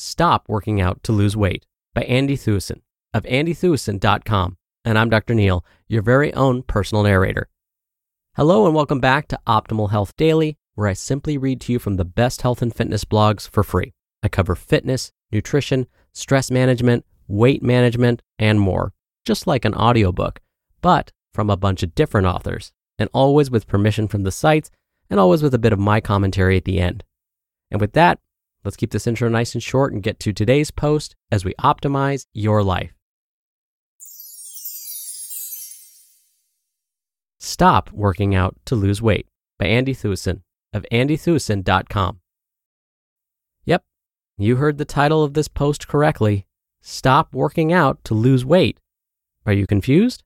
Stop Working Out to Lose Weight by Andie Thueson of andiethueson.com. And I'm Dr. Neal, your very own personal narrator. Hello and welcome back to Optimal Health Daily, where I simply read to you from the best health and fitness blogs for free. I cover fitness, nutrition, stress management, weight management, and more, just like an audiobook, but from a bunch of different authors, and always with permission from the sites, and always with a bit of my commentary at the end. And with that, let's keep this intro nice and short and get to today's post as we optimize your life. Stop Working Out to Lose Weight by Andie Thueson of andiethueson.com. Yep, you heard the title of this post correctly. Stop working out to lose weight. Are you confused?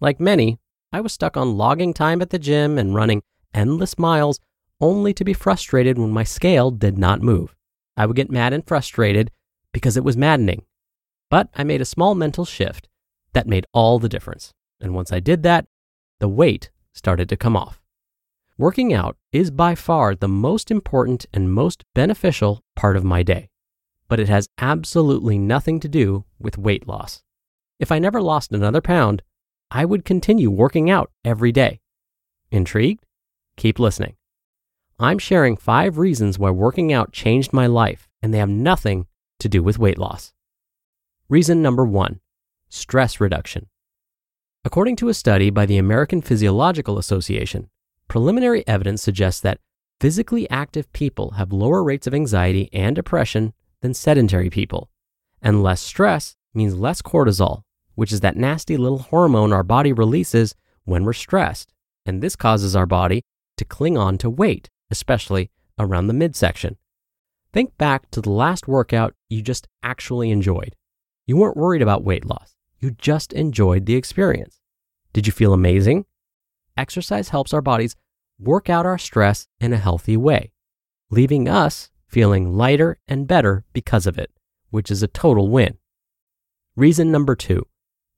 Like many, I was stuck on logging time at the gym and running endless miles only to be frustrated when my scale did not move. I would get mad and frustrated because it was maddening. But I made a small mental shift that made all the difference. And once I did that, the weight started to come off. Working out is by far the most important and most beneficial part of my day, but it has absolutely nothing to do with weight loss. If I never lost another pound, I would continue working out every day. Intrigued? Keep listening. I'm sharing five reasons why working out changed my life, and they have nothing to do with weight loss. Reason number one stress reduction. According to a study by the American Physiological Association, preliminary evidence suggests that physically active people have lower rates of anxiety and depression than sedentary people. And less stress means less cortisol, which is that nasty little hormone our body releases when we're stressed. And this causes our body to cling on to weight, especially around the midsection. Think back to the last workout you just actually enjoyed. You weren't worried about weight loss. You just enjoyed the experience. Did you feel amazing? Exercise helps our bodies work out our stress in a healthy way, leaving us feeling lighter and better because of it, which is a total win. Reason number two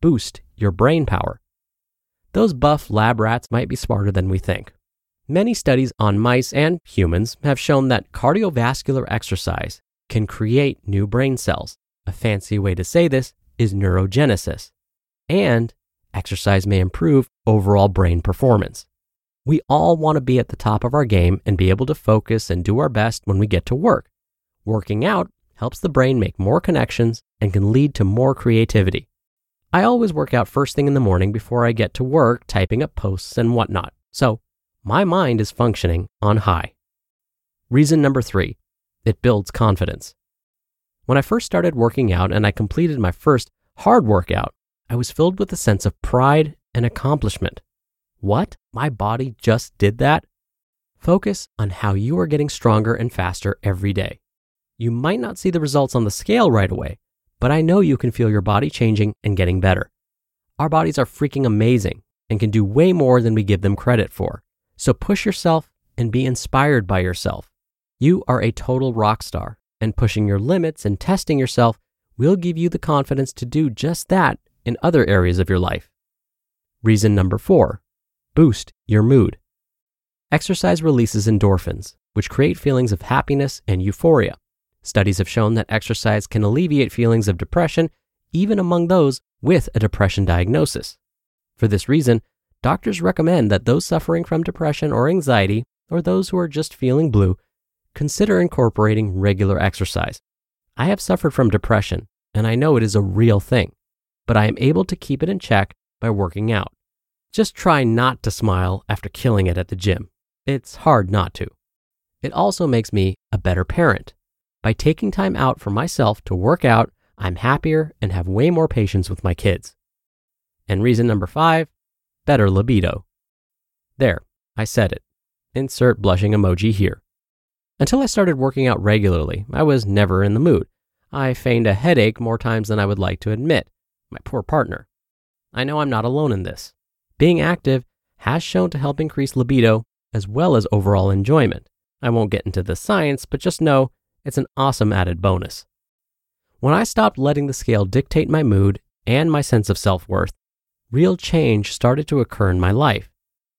boost your brain power. Those buff lab rats might be smarter than we think. Many studies on mice and humans have shown that cardiovascular exercise can create new brain cells. A fancy way to say this is neurogenesis. And exercise may improve overall brain performance. We all want to be at the top of our game and be able to focus and do our best when we get to work. Working out helps the brain make more connections and can lead to more creativity. I always work out first thing in the morning before I get to work typing up posts and whatnot. So my mind is functioning on high. Reason number three it builds confidence. When I first started working out and I completed my first hard workout, I was filled with a sense of pride and accomplishment. What? My body just did that? Focus on how you are getting stronger and faster every day. You might not see the results on the scale right away, but I know you can feel your body changing and getting better. Our bodies are freaking amazing and can do way more than we give them credit for. So push yourself and be inspired by yourself. You are a total rock star and pushing your limits and testing yourself will give you the confidence to do just that in other areas of your life. Reason number four boost your mood. Exercise releases endorphins, which create feelings of happiness and euphoria. Studies have shown that exercise can alleviate feelings of depression even among those with a depression diagnosis. For this reason, doctors recommend that those suffering from depression or anxiety, or those who are just feeling blue, consider incorporating regular exercise. I have suffered from depression, and I know it is a real thing, but I am able to keep it in check by working out. Just try not to smile after killing it at the gym. It's hard not to. It also makes me a better parent. By taking time out for myself to work out, I'm happier and have way more patience with my kids. And reason number five better libido. There, I said it. Insert blushing emoji here. Until I started working out regularly, I was never in the mood. I feigned a headache more times than I would like to admit. My poor partner. I know I'm not alone in this. Being active has shown to help increase libido as well as overall enjoyment. I won't get into the science, but just know it's an awesome added bonus. When I stopped letting the scale dictate my mood and my sense of self worth, real change started to occur in my life.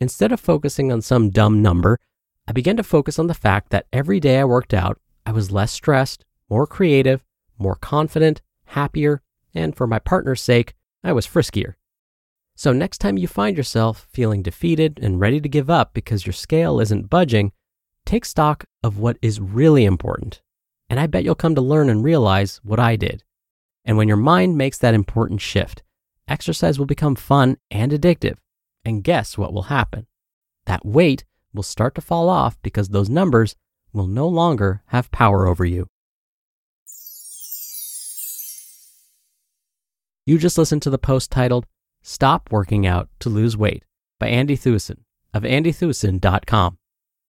Instead of focusing on some dumb number, I began to focus on the fact that every day I worked out, I was less stressed, more creative, more confident, happier, and for my partner's sake, I was friskier. So, next time you find yourself feeling defeated and ready to give up because your scale isn't budging, take stock of what is really important. And I bet you'll come to learn and realize what I did. And when your mind makes that important shift, exercise will become fun and addictive. And guess what will happen? That weight will start to fall off because those numbers will no longer have power over you. You just listened to the post titled Stop Working Out to Lose Weight by Andie Thueson of andiethueson.com.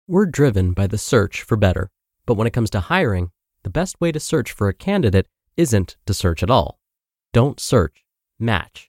We're driven by the search for better, but when it comes to hiring, the best way to search for a candidate isn't to search at all. Don't search, match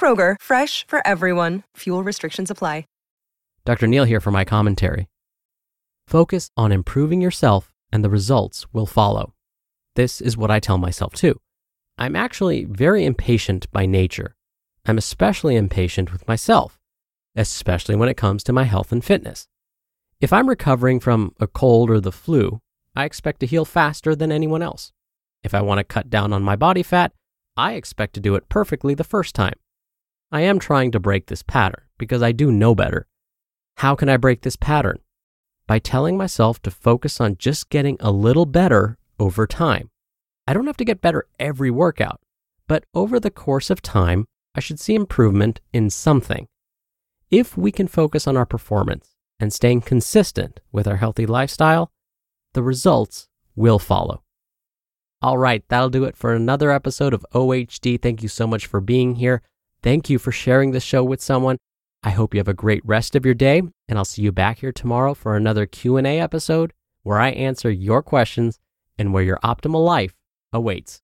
Kroger, fresh for everyone. Fuel restrictions apply. Dr. Neal here for my commentary. Focus on improving yourself and the results will follow. This is what I tell myself too. I'm actually very impatient by nature. I'm especially impatient with myself, especially when it comes to my health and fitness. If I'm recovering from a cold or the flu, I expect to heal faster than anyone else. If I want to cut down on my body fat, I expect to do it perfectly the first time. I am trying to break this pattern because I do know better. How can I break this pattern? By telling myself to focus on just getting a little better over time. I don't have to get better every workout, but over the course of time, I should see improvement in something. If we can focus on our performance and staying consistent with our healthy lifestyle, the results will follow. All right, that'll do it for another episode of OHD. Thank you so much for being here. Thank you for sharing this show with someone. I hope you have a great rest of your day, and I'll see you back here tomorrow for another Q&A episode where I answer your questions and where your optimal life awaits.